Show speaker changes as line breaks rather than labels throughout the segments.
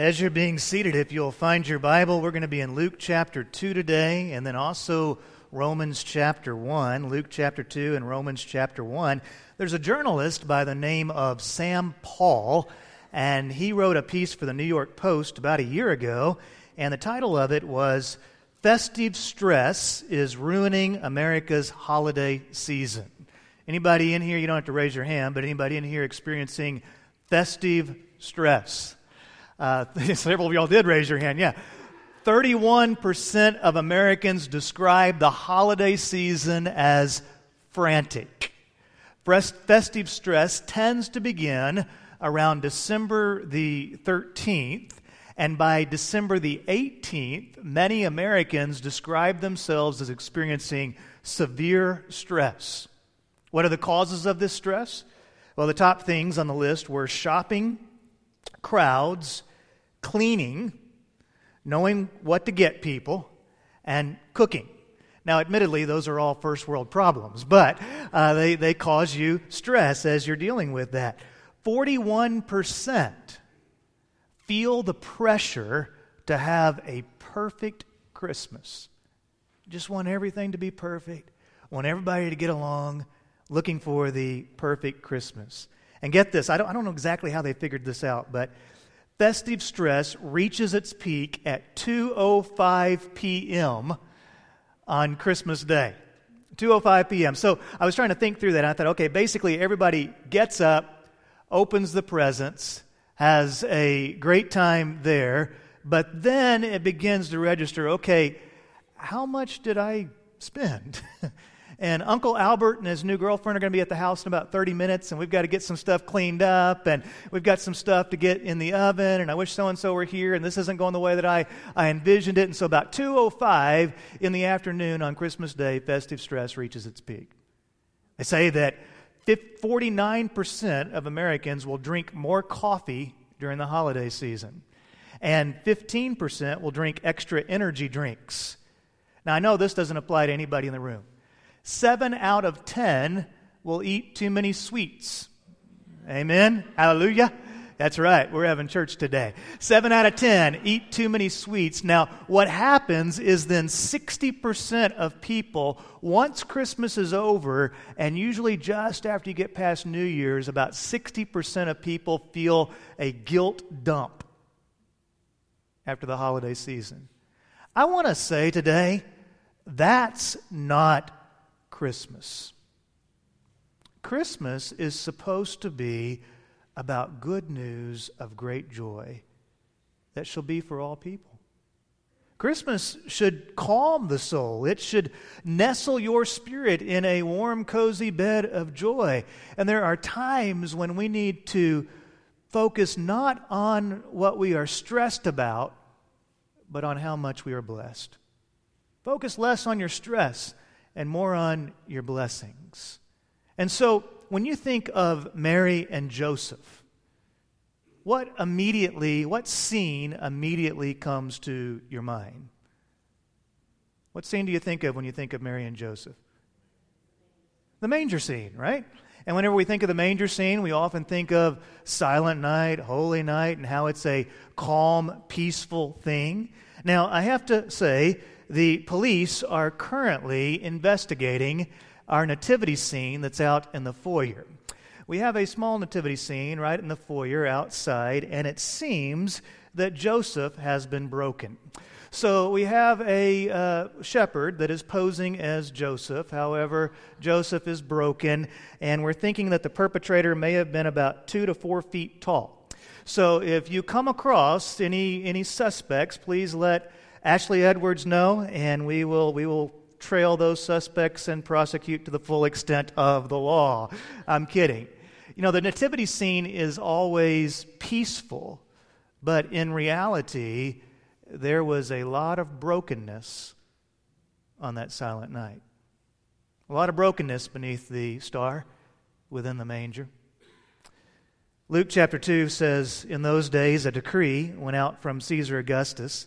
As you're being seated, if you'll find your Bible, we're going to be in Luke chapter 2 today, and then also Romans chapter 1. Luke chapter 2 and Romans chapter 1. There's a journalist by the name of Sam Paul, and he wrote a piece for the New York Post about a year ago, and the title of it was Festive Stress is Ruining America's Holiday Season. Anybody in here, you don't have to raise your hand, but anybody in here experiencing festive stress? Uh, several of y'all did raise your hand, yeah. 31% of Americans describe the holiday season as frantic. Festive stress tends to begin around December the 13th, and by December the 18th, many Americans describe themselves as experiencing severe stress. What are the causes of this stress? Well, the top things on the list were shopping, crowds, cleaning, knowing what to get people, and cooking. Now, admittedly, those are all first world problems, but uh, they, they cause you stress as you're dealing with that. 41% feel the pressure to have a perfect Christmas. Just want everything to be perfect, want everybody to get along, looking for the perfect Christmas. And get this, I don't, I don't know exactly how they figured this out, but festive stress reaches its peak at 2:05 p.m. on Christmas Day. 2:05 p.m. So I was trying to think through that. I thought, okay, basically everybody gets up, opens the presents, has a great time there, but then it begins to register, okay, how much did I spend? And Uncle Albert and his new girlfriend are going to be at the house in about 30 minutes, and we've got to get some stuff cleaned up, and we've got some stuff to get in the oven, and I wish so and so were here, and this isn't going the way that I, I envisioned it. And so, about 2.05 in the afternoon on Christmas Day, festive stress reaches its peak. They say that 49% of Americans will drink more coffee during the holiday season, and 15% will drink extra energy drinks. Now, I know this doesn't apply to anybody in the room. Seven out of ten will eat too many sweets. Amen? Hallelujah. That's right. We're having church today. Seven out of ten eat too many sweets. Now, what happens is then 60% of people, once Christmas is over, and usually just after you get past New Year's, about 60% of people feel a guilt dump after the holiday season. I want to say today, that's not Christmas. Christmas is supposed to be about good news of great joy that shall be for all people. Christmas should calm the soul. It should nestle your spirit in a warm, cozy bed of joy. And there are times when we need to focus not on what we are stressed about, but on how much we are blessed. Focus less on your stress and more on your blessings. And so, when you think of Mary and Joseph, what immediately, what scene immediately comes to your mind? What scene do you think of when you think of Mary and Joseph? The manger scene, right? And whenever we think of the manger scene, we often think of Silent Night, Holy Night, and how it's a calm, peaceful thing. Now, I have to say the police are currently investigating our nativity scene that's out in the foyer. We have a small nativity scene right in the foyer outside, and it seems that Joseph has been broken. So we have a uh, shepherd that is posing as Joseph. However, Joseph is broken, and we're thinking that the perpetrator may have been about two to four feet tall. So if you come across any, any suspects, please let Ashley Edwards know, and we will, we will trail those suspects and prosecute to the full extent of the law. I'm kidding. You know, the nativity scene is always peaceful, but in reality, there was a lot of brokenness on that silent night. A lot of brokenness beneath the star within the manger. Luke chapter 2 says, In those days, a decree went out from Caesar Augustus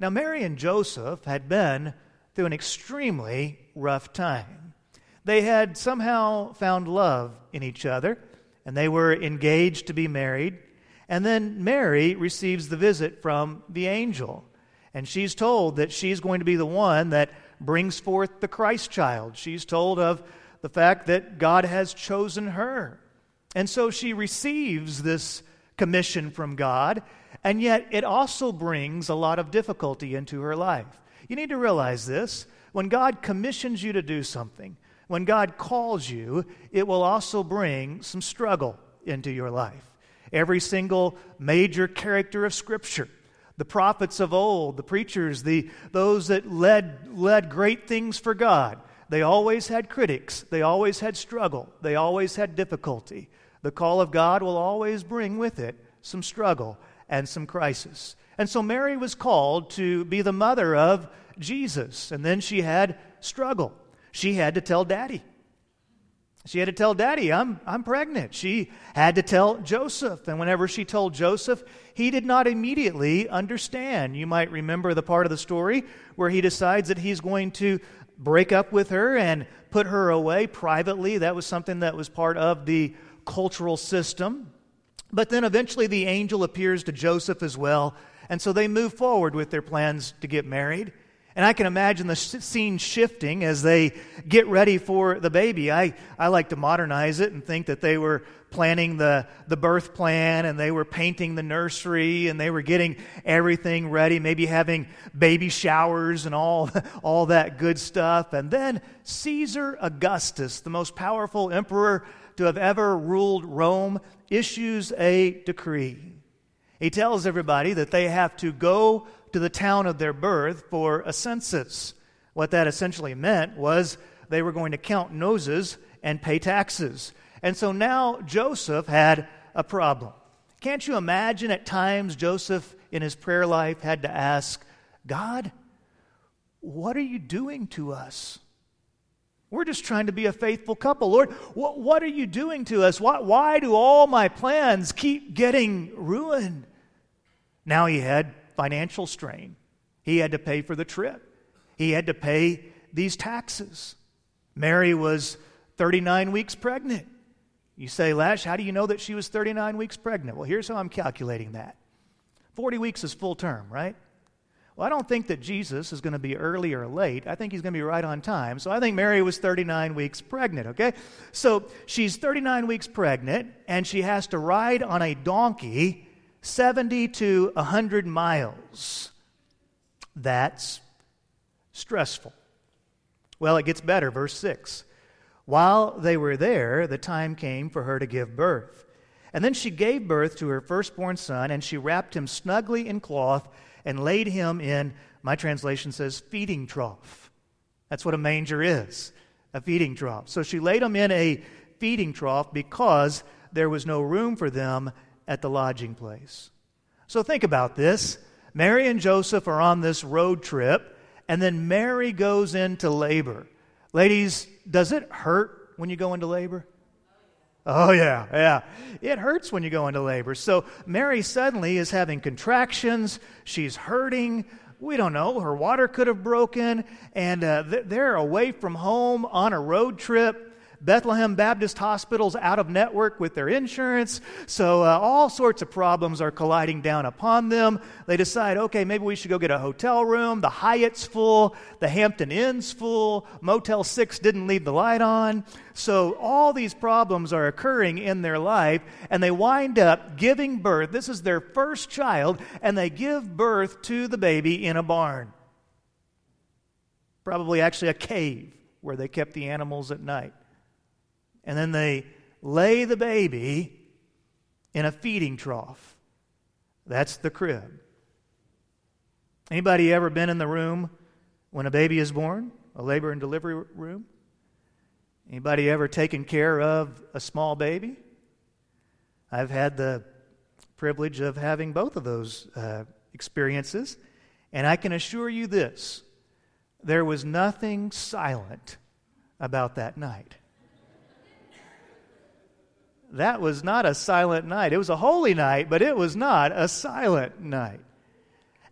Now, Mary and Joseph had been through an extremely rough time. They had somehow found love in each other, and they were engaged to be married. And then Mary receives the visit from the angel. And she's told that she's going to be the one that brings forth the Christ child. She's told of the fact that God has chosen her. And so she receives this commission from God, and yet it also brings a lot of difficulty into her life. You need to realize this. When God commissions you to do something, when God calls you, it will also bring some struggle into your life. Every single major character of Scripture, the prophets of old, the preachers, the, those that led, led great things for God, they always had critics. They always had struggle. They always had difficulty. The call of God will always bring with it some struggle and some crisis. And so Mary was called to be the mother of Jesus. And then she had struggle she had to tell daddy. She had to tell daddy, I'm, I'm pregnant. She had to tell Joseph. And whenever she told Joseph, he did not immediately understand. You might remember the part of the story where he decides that he's going to break up with her and put her away privately. That was something that was part of the cultural system. But then eventually the angel appears to Joseph as well. And so they move forward with their plans to get married. And I can imagine the scene shifting as they get ready for the baby. I, I like to modernize it and think that they were planning the, the birth plan and they were painting the nursery and they were getting everything ready, maybe having baby showers and all, all that good stuff. And then Caesar Augustus, the most powerful emperor to have ever ruled Rome, issues a decree. He tells everybody that they have to go to the town of their birth for a census. What that essentially meant was they were going to count noses and pay taxes. And so now Joseph had a problem. Can't you imagine at times Joseph in his prayer life had to ask, God, what are you doing to us? We're just trying to be a faithful couple. Lord, what, what are you doing to us? Why, why do all my plans keep getting ruined? Now he had financial strain. He had to pay for the trip, he had to pay these taxes. Mary was 39 weeks pregnant. You say, Lash, how do you know that she was 39 weeks pregnant? Well, here's how I'm calculating that 40 weeks is full term, right? Well, I don't think that Jesus is going to be early or late. I think he's going to be right on time. So I think Mary was 39 weeks pregnant, okay? So she's 39 weeks pregnant, and she has to ride on a donkey 70 to 100 miles. That's stressful. Well, it gets better. Verse 6. While they were there, the time came for her to give birth. And then she gave birth to her firstborn son, and she wrapped him snugly in cloth and laid him in, my translation says, feeding trough. That's what a manger is a feeding trough. So she laid him in a feeding trough because there was no room for them at the lodging place. So think about this. Mary and Joseph are on this road trip, and then Mary goes into labor. Ladies, does it hurt when you go into labor? Oh, yeah, yeah. It hurts when you go into labor. So Mary suddenly is having contractions. She's hurting. We don't know. Her water could have broken. And uh, they're away from home on a road trip. Bethlehem Baptist Hospital's out of network with their insurance, so uh, all sorts of problems are colliding down upon them. They decide, okay, maybe we should go get a hotel room. The Hyatt's full, the Hampton Inn's full, Motel 6 didn't leave the light on. So all these problems are occurring in their life, and they wind up giving birth. This is their first child, and they give birth to the baby in a barn. Probably actually a cave where they kept the animals at night and then they lay the baby in a feeding trough. That's the crib. Anybody ever been in the room when a baby is born? A labor and delivery room? Anybody ever taken care of a small baby? I've had the privilege of having both of those uh, experiences. And I can assure you this there was nothing silent about that night. That was not a silent night. It was a holy night, but it was not a silent night.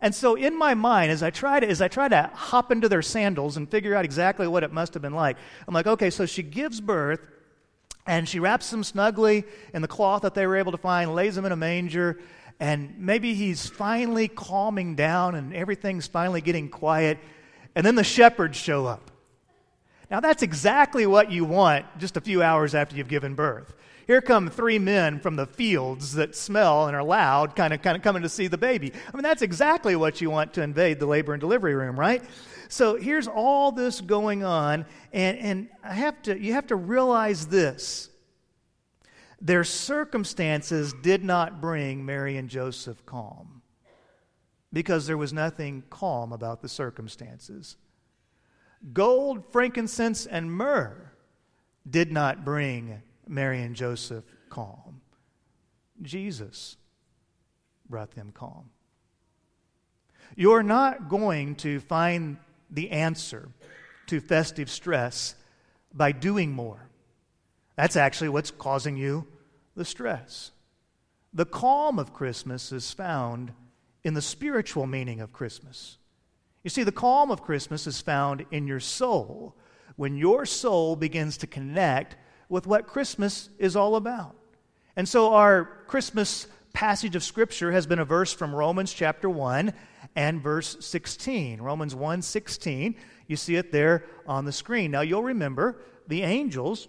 And so in my mind, as I try to as I try to hop into their sandals and figure out exactly what it must have been like, I'm like, okay, so she gives birth and she wraps them snugly in the cloth that they were able to find, lays them in a manger, and maybe he's finally calming down and everything's finally getting quiet. And then the shepherds show up. Now, that's exactly what you want just a few hours after you've given birth. Here come three men from the fields that smell and are loud, kind of, kind of coming to see the baby. I mean, that's exactly what you want to invade the labor and delivery room, right? So here's all this going on, and, and I have to, you have to realize this. Their circumstances did not bring Mary and Joseph calm because there was nothing calm about the circumstances. Gold, frankincense, and myrrh did not bring Mary and Joseph calm. Jesus brought them calm. You're not going to find the answer to festive stress by doing more. That's actually what's causing you the stress. The calm of Christmas is found in the spiritual meaning of Christmas. You see, the calm of Christmas is found in your soul when your soul begins to connect with what Christmas is all about. And so our Christmas passage of Scripture has been a verse from Romans chapter 1 and verse 16. Romans 1 16. You see it there on the screen. Now you'll remember the angels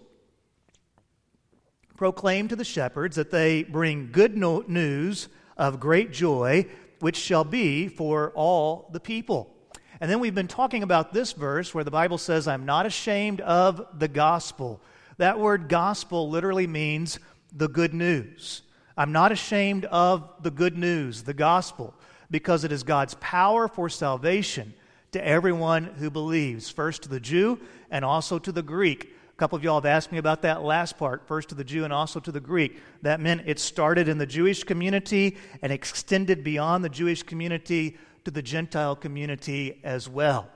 proclaim to the shepherds that they bring good news of great joy, which shall be for all the people. And then we've been talking about this verse where the Bible says, I'm not ashamed of the gospel. That word gospel literally means the good news. I'm not ashamed of the good news, the gospel, because it is God's power for salvation to everyone who believes, first to the Jew and also to the Greek. A couple of y'all have asked me about that last part, first to the Jew and also to the Greek. That meant it started in the Jewish community and extended beyond the Jewish community to the Gentile community as well.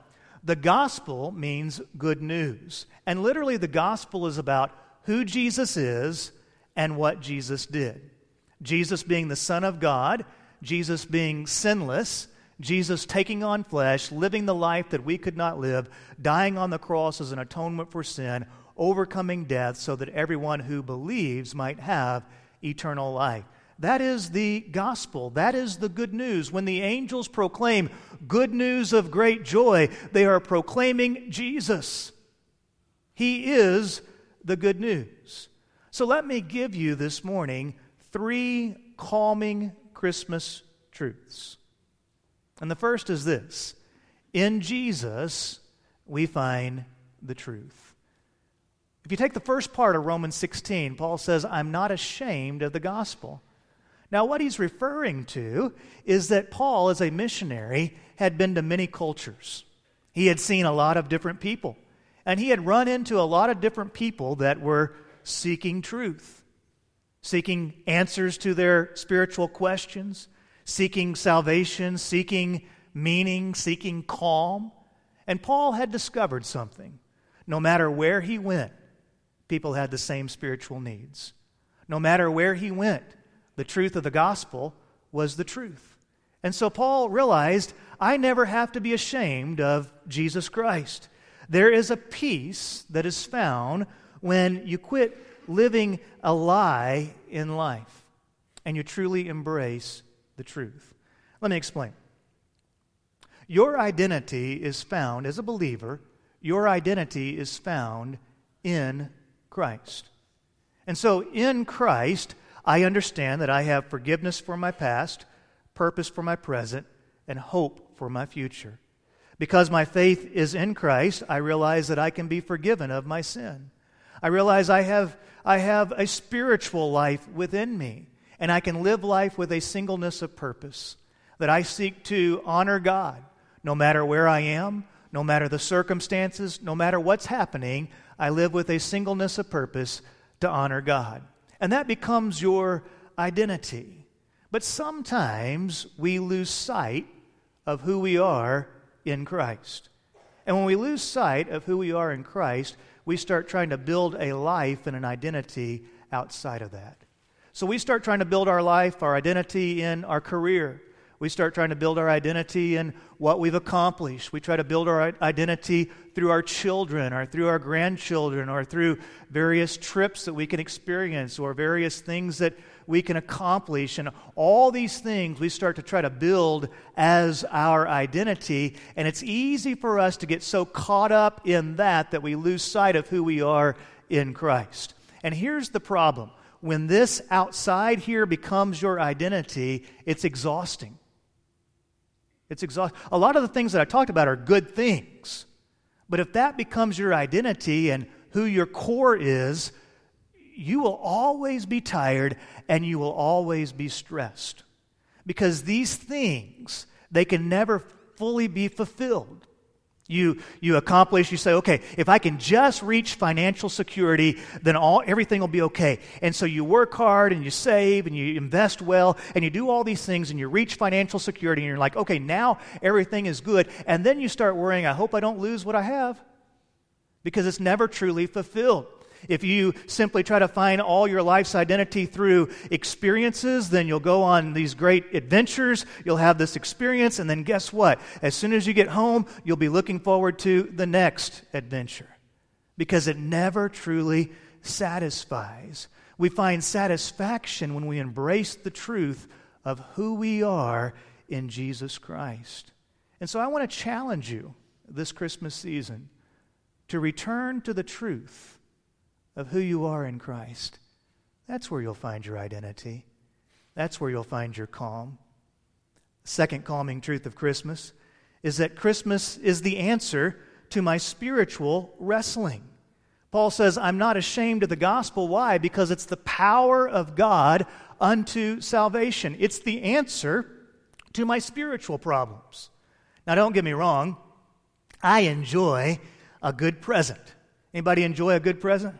The gospel means good news. And literally, the gospel is about who Jesus is and what Jesus did. Jesus being the Son of God, Jesus being sinless, Jesus taking on flesh, living the life that we could not live, dying on the cross as an atonement for sin, overcoming death so that everyone who believes might have eternal life. That is the gospel. That is the good news. When the angels proclaim good news of great joy, they are proclaiming Jesus. He is the good news. So let me give you this morning three calming Christmas truths. And the first is this In Jesus, we find the truth. If you take the first part of Romans 16, Paul says, I'm not ashamed of the gospel. Now, what he's referring to is that Paul, as a missionary, had been to many cultures. He had seen a lot of different people, and he had run into a lot of different people that were seeking truth, seeking answers to their spiritual questions, seeking salvation, seeking meaning, seeking calm. And Paul had discovered something. No matter where he went, people had the same spiritual needs. No matter where he went, the truth of the gospel was the truth. And so Paul realized I never have to be ashamed of Jesus Christ. There is a peace that is found when you quit living a lie in life and you truly embrace the truth. Let me explain. Your identity is found as a believer, your identity is found in Christ. And so in Christ, I understand that I have forgiveness for my past, purpose for my present, and hope for my future. Because my faith is in Christ, I realize that I can be forgiven of my sin. I realize I have, I have a spiritual life within me, and I can live life with a singleness of purpose. That I seek to honor God no matter where I am, no matter the circumstances, no matter what's happening. I live with a singleness of purpose to honor God. And that becomes your identity. But sometimes we lose sight of who we are in Christ. And when we lose sight of who we are in Christ, we start trying to build a life and an identity outside of that. So we start trying to build our life, our identity in our career. We start trying to build our identity in what we've accomplished. We try to build our identity through our children or through our grandchildren or through various trips that we can experience or various things that we can accomplish. And all these things we start to try to build as our identity. And it's easy for us to get so caught up in that that we lose sight of who we are in Christ. And here's the problem when this outside here becomes your identity, it's exhausting. It's exhausting. A lot of the things that I talked about are good things. But if that becomes your identity and who your core is, you will always be tired and you will always be stressed. Because these things, they can never fully be fulfilled. You, you accomplish, you say, okay, if I can just reach financial security, then all, everything will be okay. And so you work hard and you save and you invest well and you do all these things and you reach financial security and you're like, okay, now everything is good. And then you start worrying, I hope I don't lose what I have because it's never truly fulfilled. If you simply try to find all your life's identity through experiences, then you'll go on these great adventures. You'll have this experience, and then guess what? As soon as you get home, you'll be looking forward to the next adventure because it never truly satisfies. We find satisfaction when we embrace the truth of who we are in Jesus Christ. And so I want to challenge you this Christmas season to return to the truth of who you are in Christ. That's where you'll find your identity. That's where you'll find your calm. Second calming truth of Christmas is that Christmas is the answer to my spiritual wrestling. Paul says, I'm not ashamed of the gospel. Why? Because it's the power of God unto salvation. It's the answer to my spiritual problems. Now, don't get me wrong, I enjoy a good present. Anybody enjoy a good present?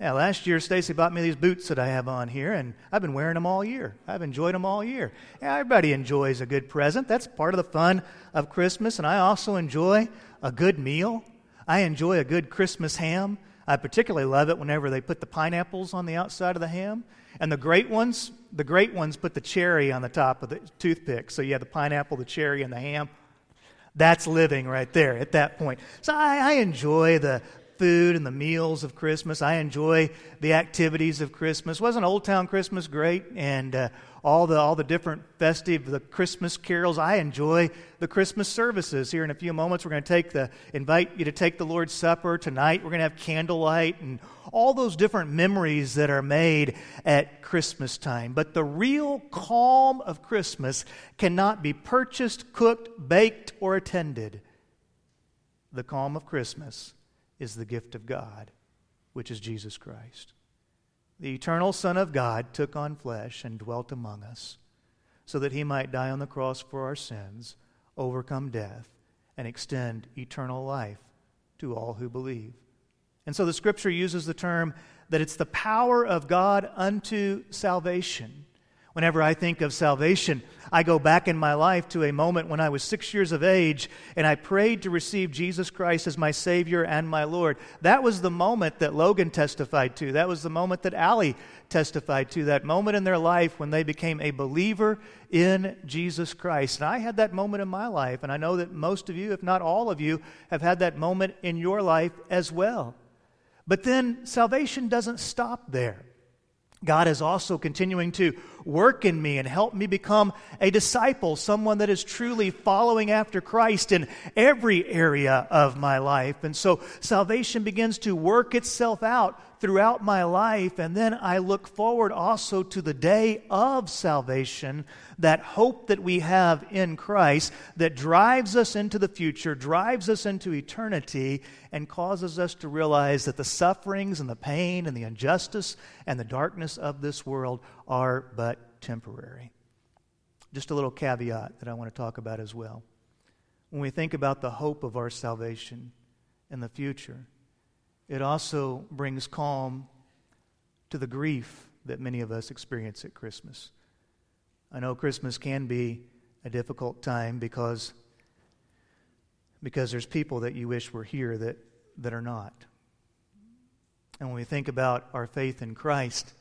Yeah, last year Stacy bought me these boots that I have on here, and I've been wearing them all year. I've enjoyed them all year. Yeah, everybody enjoys a good present. That's part of the fun of Christmas, and I also enjoy a good meal. I enjoy a good Christmas ham. I particularly love it whenever they put the pineapples on the outside of the ham. And the great ones, the great ones put the cherry on the top of the toothpick. So you have the pineapple, the cherry, and the ham. That's living right there at that point. So I, I enjoy the, food and the meals of Christmas. I enjoy the activities of Christmas. Wasn't Old Town Christmas great? And uh, all the all the different festive the Christmas carols. I enjoy the Christmas services. Here in a few moments, we're going to take the invite you to take the Lord's Supper tonight. We're going to have candlelight and all those different memories that are made at Christmas time. But the real calm of Christmas cannot be purchased, cooked, baked, or attended. The calm of Christmas is the gift of God, which is Jesus Christ. The eternal Son of God took on flesh and dwelt among us so that he might die on the cross for our sins, overcome death, and extend eternal life to all who believe. And so the scripture uses the term that it's the power of God unto salvation. Whenever I think of salvation, I go back in my life to a moment when I was six years of age and I prayed to receive Jesus Christ as my Savior and my Lord. That was the moment that Logan testified to. That was the moment that Allie testified to. That moment in their life when they became a believer in Jesus Christ. And I had that moment in my life, and I know that most of you, if not all of you, have had that moment in your life as well. But then salvation doesn't stop there. God is also continuing to work in me and help me become a disciple, someone that is truly following after Christ in every area of my life. And so salvation begins to work itself out throughout my life. And then I look forward also to the day of salvation, that hope that we have in Christ that drives us into the future, drives us into eternity, and causes us to realize that the sufferings and the pain and the injustice and the darkness of this world are but temporary. Just a little caveat that I want to talk about as well. When we think about the hope of our salvation in the future, it also brings calm to the grief that many of us experience at Christmas. I know Christmas can be a difficult time because, because there's people that you wish were here that, that are not. And when we think about our faith in Christ,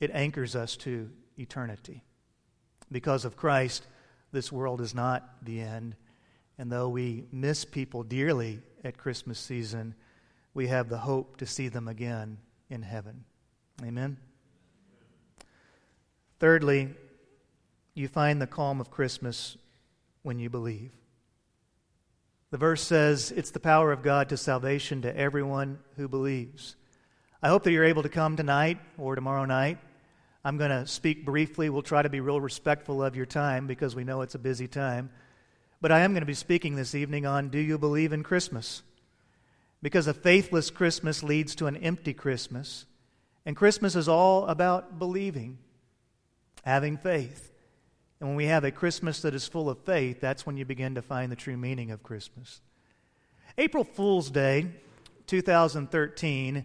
it anchors us to eternity. Because of Christ, this world is not the end. And though we miss people dearly at Christmas season, we have the hope to see them again in heaven. Amen. Thirdly, you find the calm of Christmas when you believe. The verse says, It's the power of God to salvation to everyone who believes. I hope that you're able to come tonight or tomorrow night. I'm going to speak briefly. We'll try to be real respectful of your time because we know it's a busy time. But I am going to be speaking this evening on Do you believe in Christmas? Because a faithless Christmas leads to an empty Christmas. And Christmas is all about believing, having faith. And when we have a Christmas that is full of faith, that's when you begin to find the true meaning of Christmas. April Fool's Day, 2013,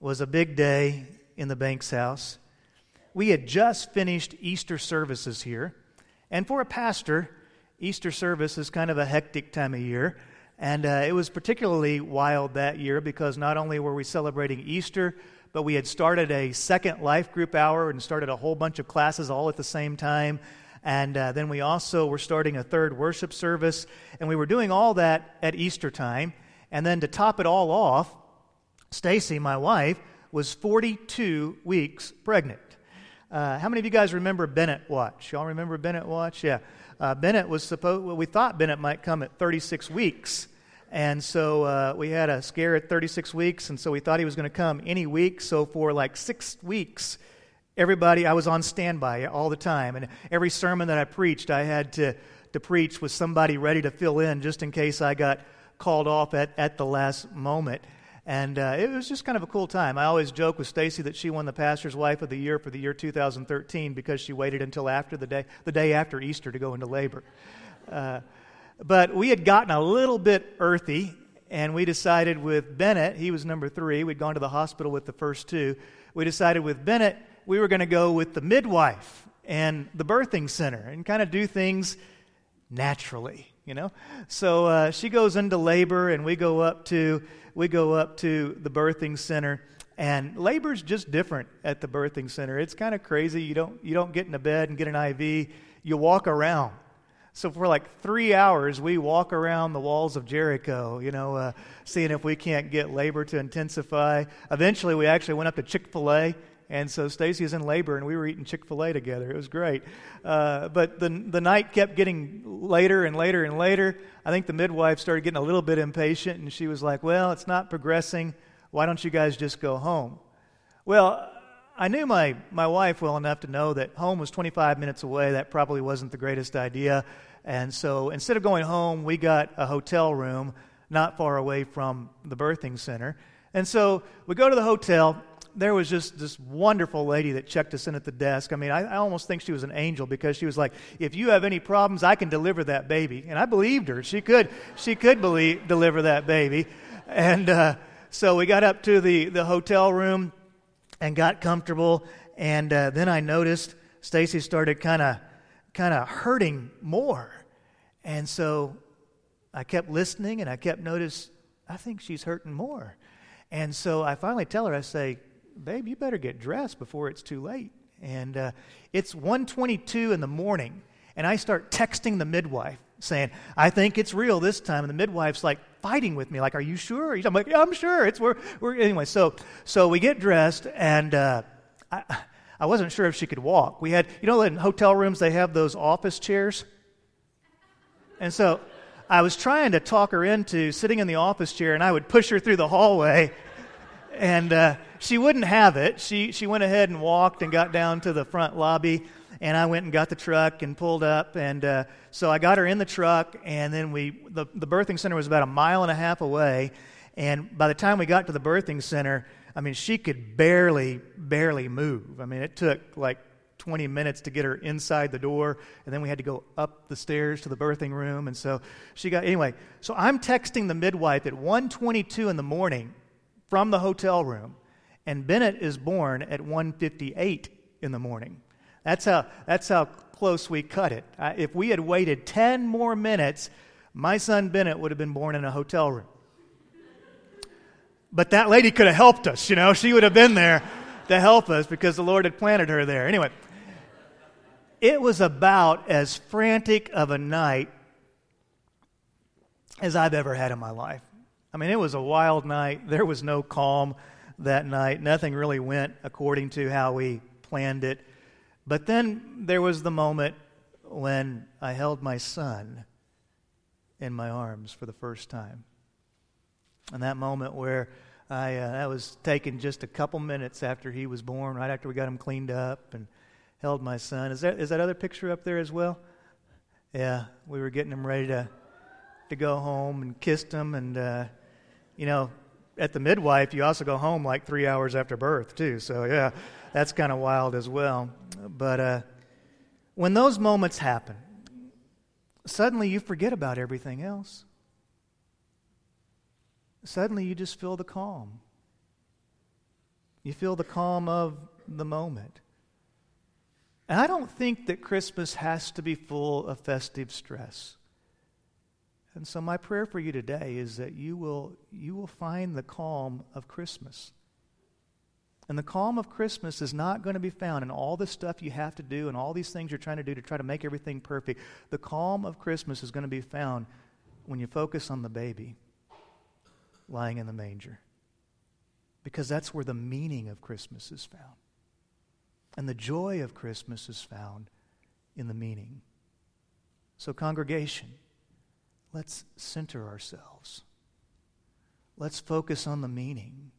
was a big day in the Banks house. We had just finished Easter services here. And for a pastor, Easter service is kind of a hectic time of year. And uh, it was particularly wild that year because not only were we celebrating Easter, but we had started a second life group hour and started a whole bunch of classes all at the same time. And uh, then we also were starting a third worship service. And we were doing all that at Easter time. And then to top it all off, Stacy, my wife, was 42 weeks pregnant. Uh, how many of you guys remember Bennett Watch? Y'all remember Bennett Watch? Yeah. Uh, Bennett was supposed, well, we thought Bennett might come at 36 weeks. And so uh, we had a scare at 36 weeks, and so we thought he was going to come any week. So for like six weeks, everybody, I was on standby all the time. And every sermon that I preached, I had to, to preach with somebody ready to fill in just in case I got called off at, at the last moment. And uh, it was just kind of a cool time. I always joke with Stacy that she won the pastor's wife of the year for the year 2013 because she waited until after the day, the day after Easter to go into labor. Uh, but we had gotten a little bit earthy, and we decided with Bennett, he was number three. We'd gone to the hospital with the first two. We decided with Bennett, we were going to go with the midwife and the birthing center and kind of do things naturally, you know? So uh, she goes into labor, and we go up to we go up to the birthing center and labor's just different at the birthing center. It's kind of crazy. You don't you don't get in a bed and get an iv you walk around. So for like three hours we walk around the walls of jericho you know uh, seeing if we can't get labor to intensify. Eventually we actually went up to chick-fil-a and so Stacy is in labor, and we were eating Chick fil A together. It was great. Uh, but the, the night kept getting later and later and later. I think the midwife started getting a little bit impatient, and she was like, Well, it's not progressing. Why don't you guys just go home? Well, I knew my, my wife well enough to know that home was 25 minutes away. That probably wasn't the greatest idea. And so instead of going home, we got a hotel room not far away from the birthing center. And so we go to the hotel, there was just this wonderful lady that checked us in at the desk. I mean, I, I, almost think she was an angel because she was like, "If you have any problems, I can deliver that baby." And I believed her. She could, she could believe deliver that baby. And uh, so we got up to the the hotel room and got comfortable. And uh, then I noticed Stacy started kind of kind of hurting more. And so I kept listening, and I kept notice. I think she's hurting more. And so I finally tell her, I say, babe, you better get dressed before it's too late. And uh, it's 1.22 in the morning, and I start texting the midwife saying, I think it's real this time. And the midwife's like fighting with me, like, are you sure? I'm like, yeah, I'm sure. It's we're, we're anyway. So, so we get dressed, and uh, I, I wasn't sure if she could walk. We had, you know, in hotel rooms they have those office chairs, and so I was trying to talk her into sitting in the office chair, and I would push her through the hallway, and. Uh, she wouldn't have it. She, she went ahead and walked and got down to the front lobby, and I went and got the truck and pulled up. And uh, so I got her in the truck, and then we, the, the birthing center was about a mile and a half away. And by the time we got to the birthing center, I mean, she could barely, barely move. I mean, it took like 20 minutes to get her inside the door, and then we had to go up the stairs to the birthing room. And so she got, anyway, so I'm texting the midwife at 1.22 in the morning from the hotel room and Bennett is born at 1:58 in the morning. That's how, that's how close we cut it. Uh, if we had waited 10 more minutes, my son Bennett would have been born in a hotel room. But that lady could have helped us, you know. She would have been there to help us because the Lord had planted her there. Anyway, it was about as frantic of a night as I've ever had in my life. I mean, it was a wild night. There was no calm that night. Nothing really went according to how we planned it. But then there was the moment when I held my son in my arms for the first time. And that moment where I uh, that was taken just a couple minutes after he was born, right after we got him cleaned up and held my son. Is that is that other picture up there as well? Yeah, we were getting him ready to to go home and kissed him, and uh, you know, at the midwife, you also go home like three hours after birth too. So yeah, that's kind of wild as well. But uh, when those moments happen, suddenly you forget about everything else. Suddenly you just feel the calm. You feel the calm of the moment. And I don't think that Christmas has to be full of festive stress. And so my prayer for you today is that you will, you will find the calm of Christmas. And the calm of Christmas is not going to be found in all the stuff you have to do and all these things you're trying to do to try to make everything perfect. The calm of Christmas is going to be found when you focus on the baby lying in the manger. Because that's where the meaning of Christmas is found. And the joy of Christmas is found in the meaning. So, congregation, let's center ourselves. Let's focus on the meaning.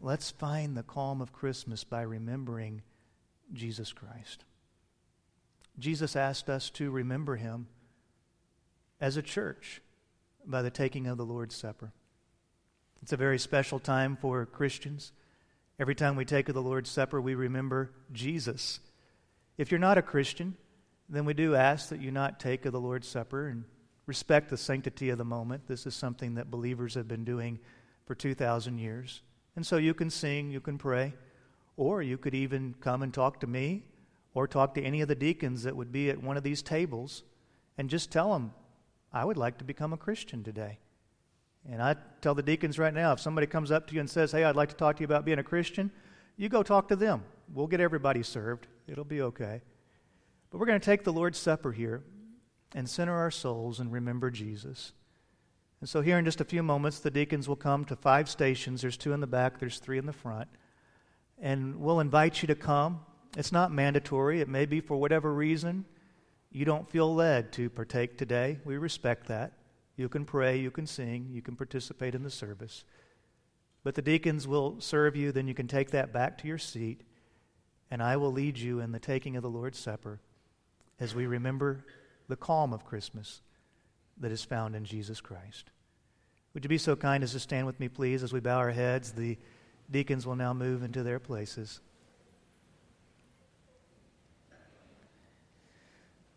Let's find the calm of Christmas by remembering Jesus Christ. Jesus asked us to remember him as a church by the taking of the Lord's Supper. It's a very special time for Christians. Every time we take of the Lord's Supper, we remember Jesus. If you're not a Christian, then we do ask that you not take of the Lord's Supper and respect the sanctity of the moment. This is something that believers have been doing for 2,000 years. And so you can sing, you can pray, or you could even come and talk to me or talk to any of the deacons that would be at one of these tables and just tell them, I would like to become a Christian today. And I tell the deacons right now if somebody comes up to you and says, Hey, I'd like to talk to you about being a Christian, you go talk to them. We'll get everybody served. It'll be okay. But we're going to take the Lord's Supper here and center our souls and remember Jesus. And so, here in just a few moments, the deacons will come to five stations. There's two in the back, there's three in the front. And we'll invite you to come. It's not mandatory, it may be for whatever reason you don't feel led to partake today. We respect that. You can pray, you can sing, you can participate in the service. But the deacons will serve you, then you can take that back to your seat, and I will lead you in the taking of the Lord's Supper as we remember the calm of Christmas that is found in Jesus Christ. Would you be so kind as to stand with me, please, as we bow our heads? The deacons will now move into their places.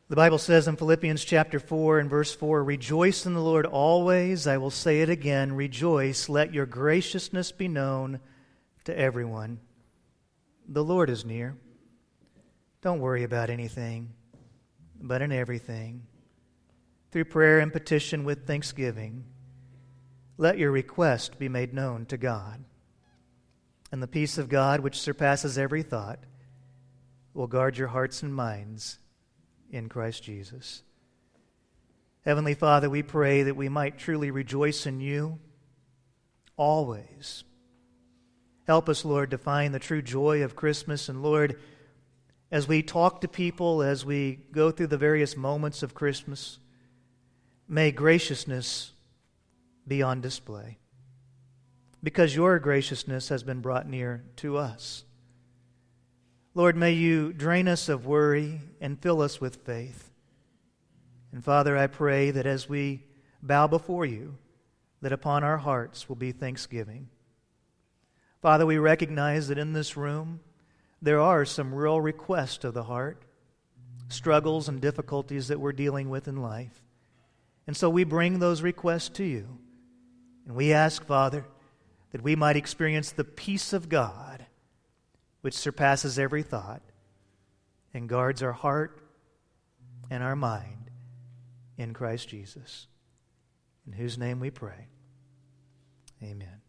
The Bible says in Philippians chapter 4 and verse 4 Rejoice in the Lord always. I will say it again rejoice. Let your graciousness be known to everyone. The Lord is near. Don't worry about anything, but in everything, through prayer and petition with thanksgiving, let your request be made known to God. And the peace of God, which surpasses every thought, will guard your hearts and minds in Christ Jesus. Heavenly Father, we pray that we might truly rejoice in you always. Help us, Lord, to find the true joy of Christmas. And Lord, as we talk to people, as we go through the various moments of Christmas, may graciousness be on display. Because your graciousness has been brought near to us. Lord, may you drain us of worry and fill us with faith. And Father, I pray that as we bow before you, that upon our hearts will be thanksgiving. Father, we recognize that in this room there are some real requests of the heart, struggles and difficulties that we're dealing with in life. And so we bring those requests to you. And we ask, Father, that we might experience the peace of God which surpasses every thought, and guards our heart and our mind in Christ Jesus, in whose name we pray. Amen.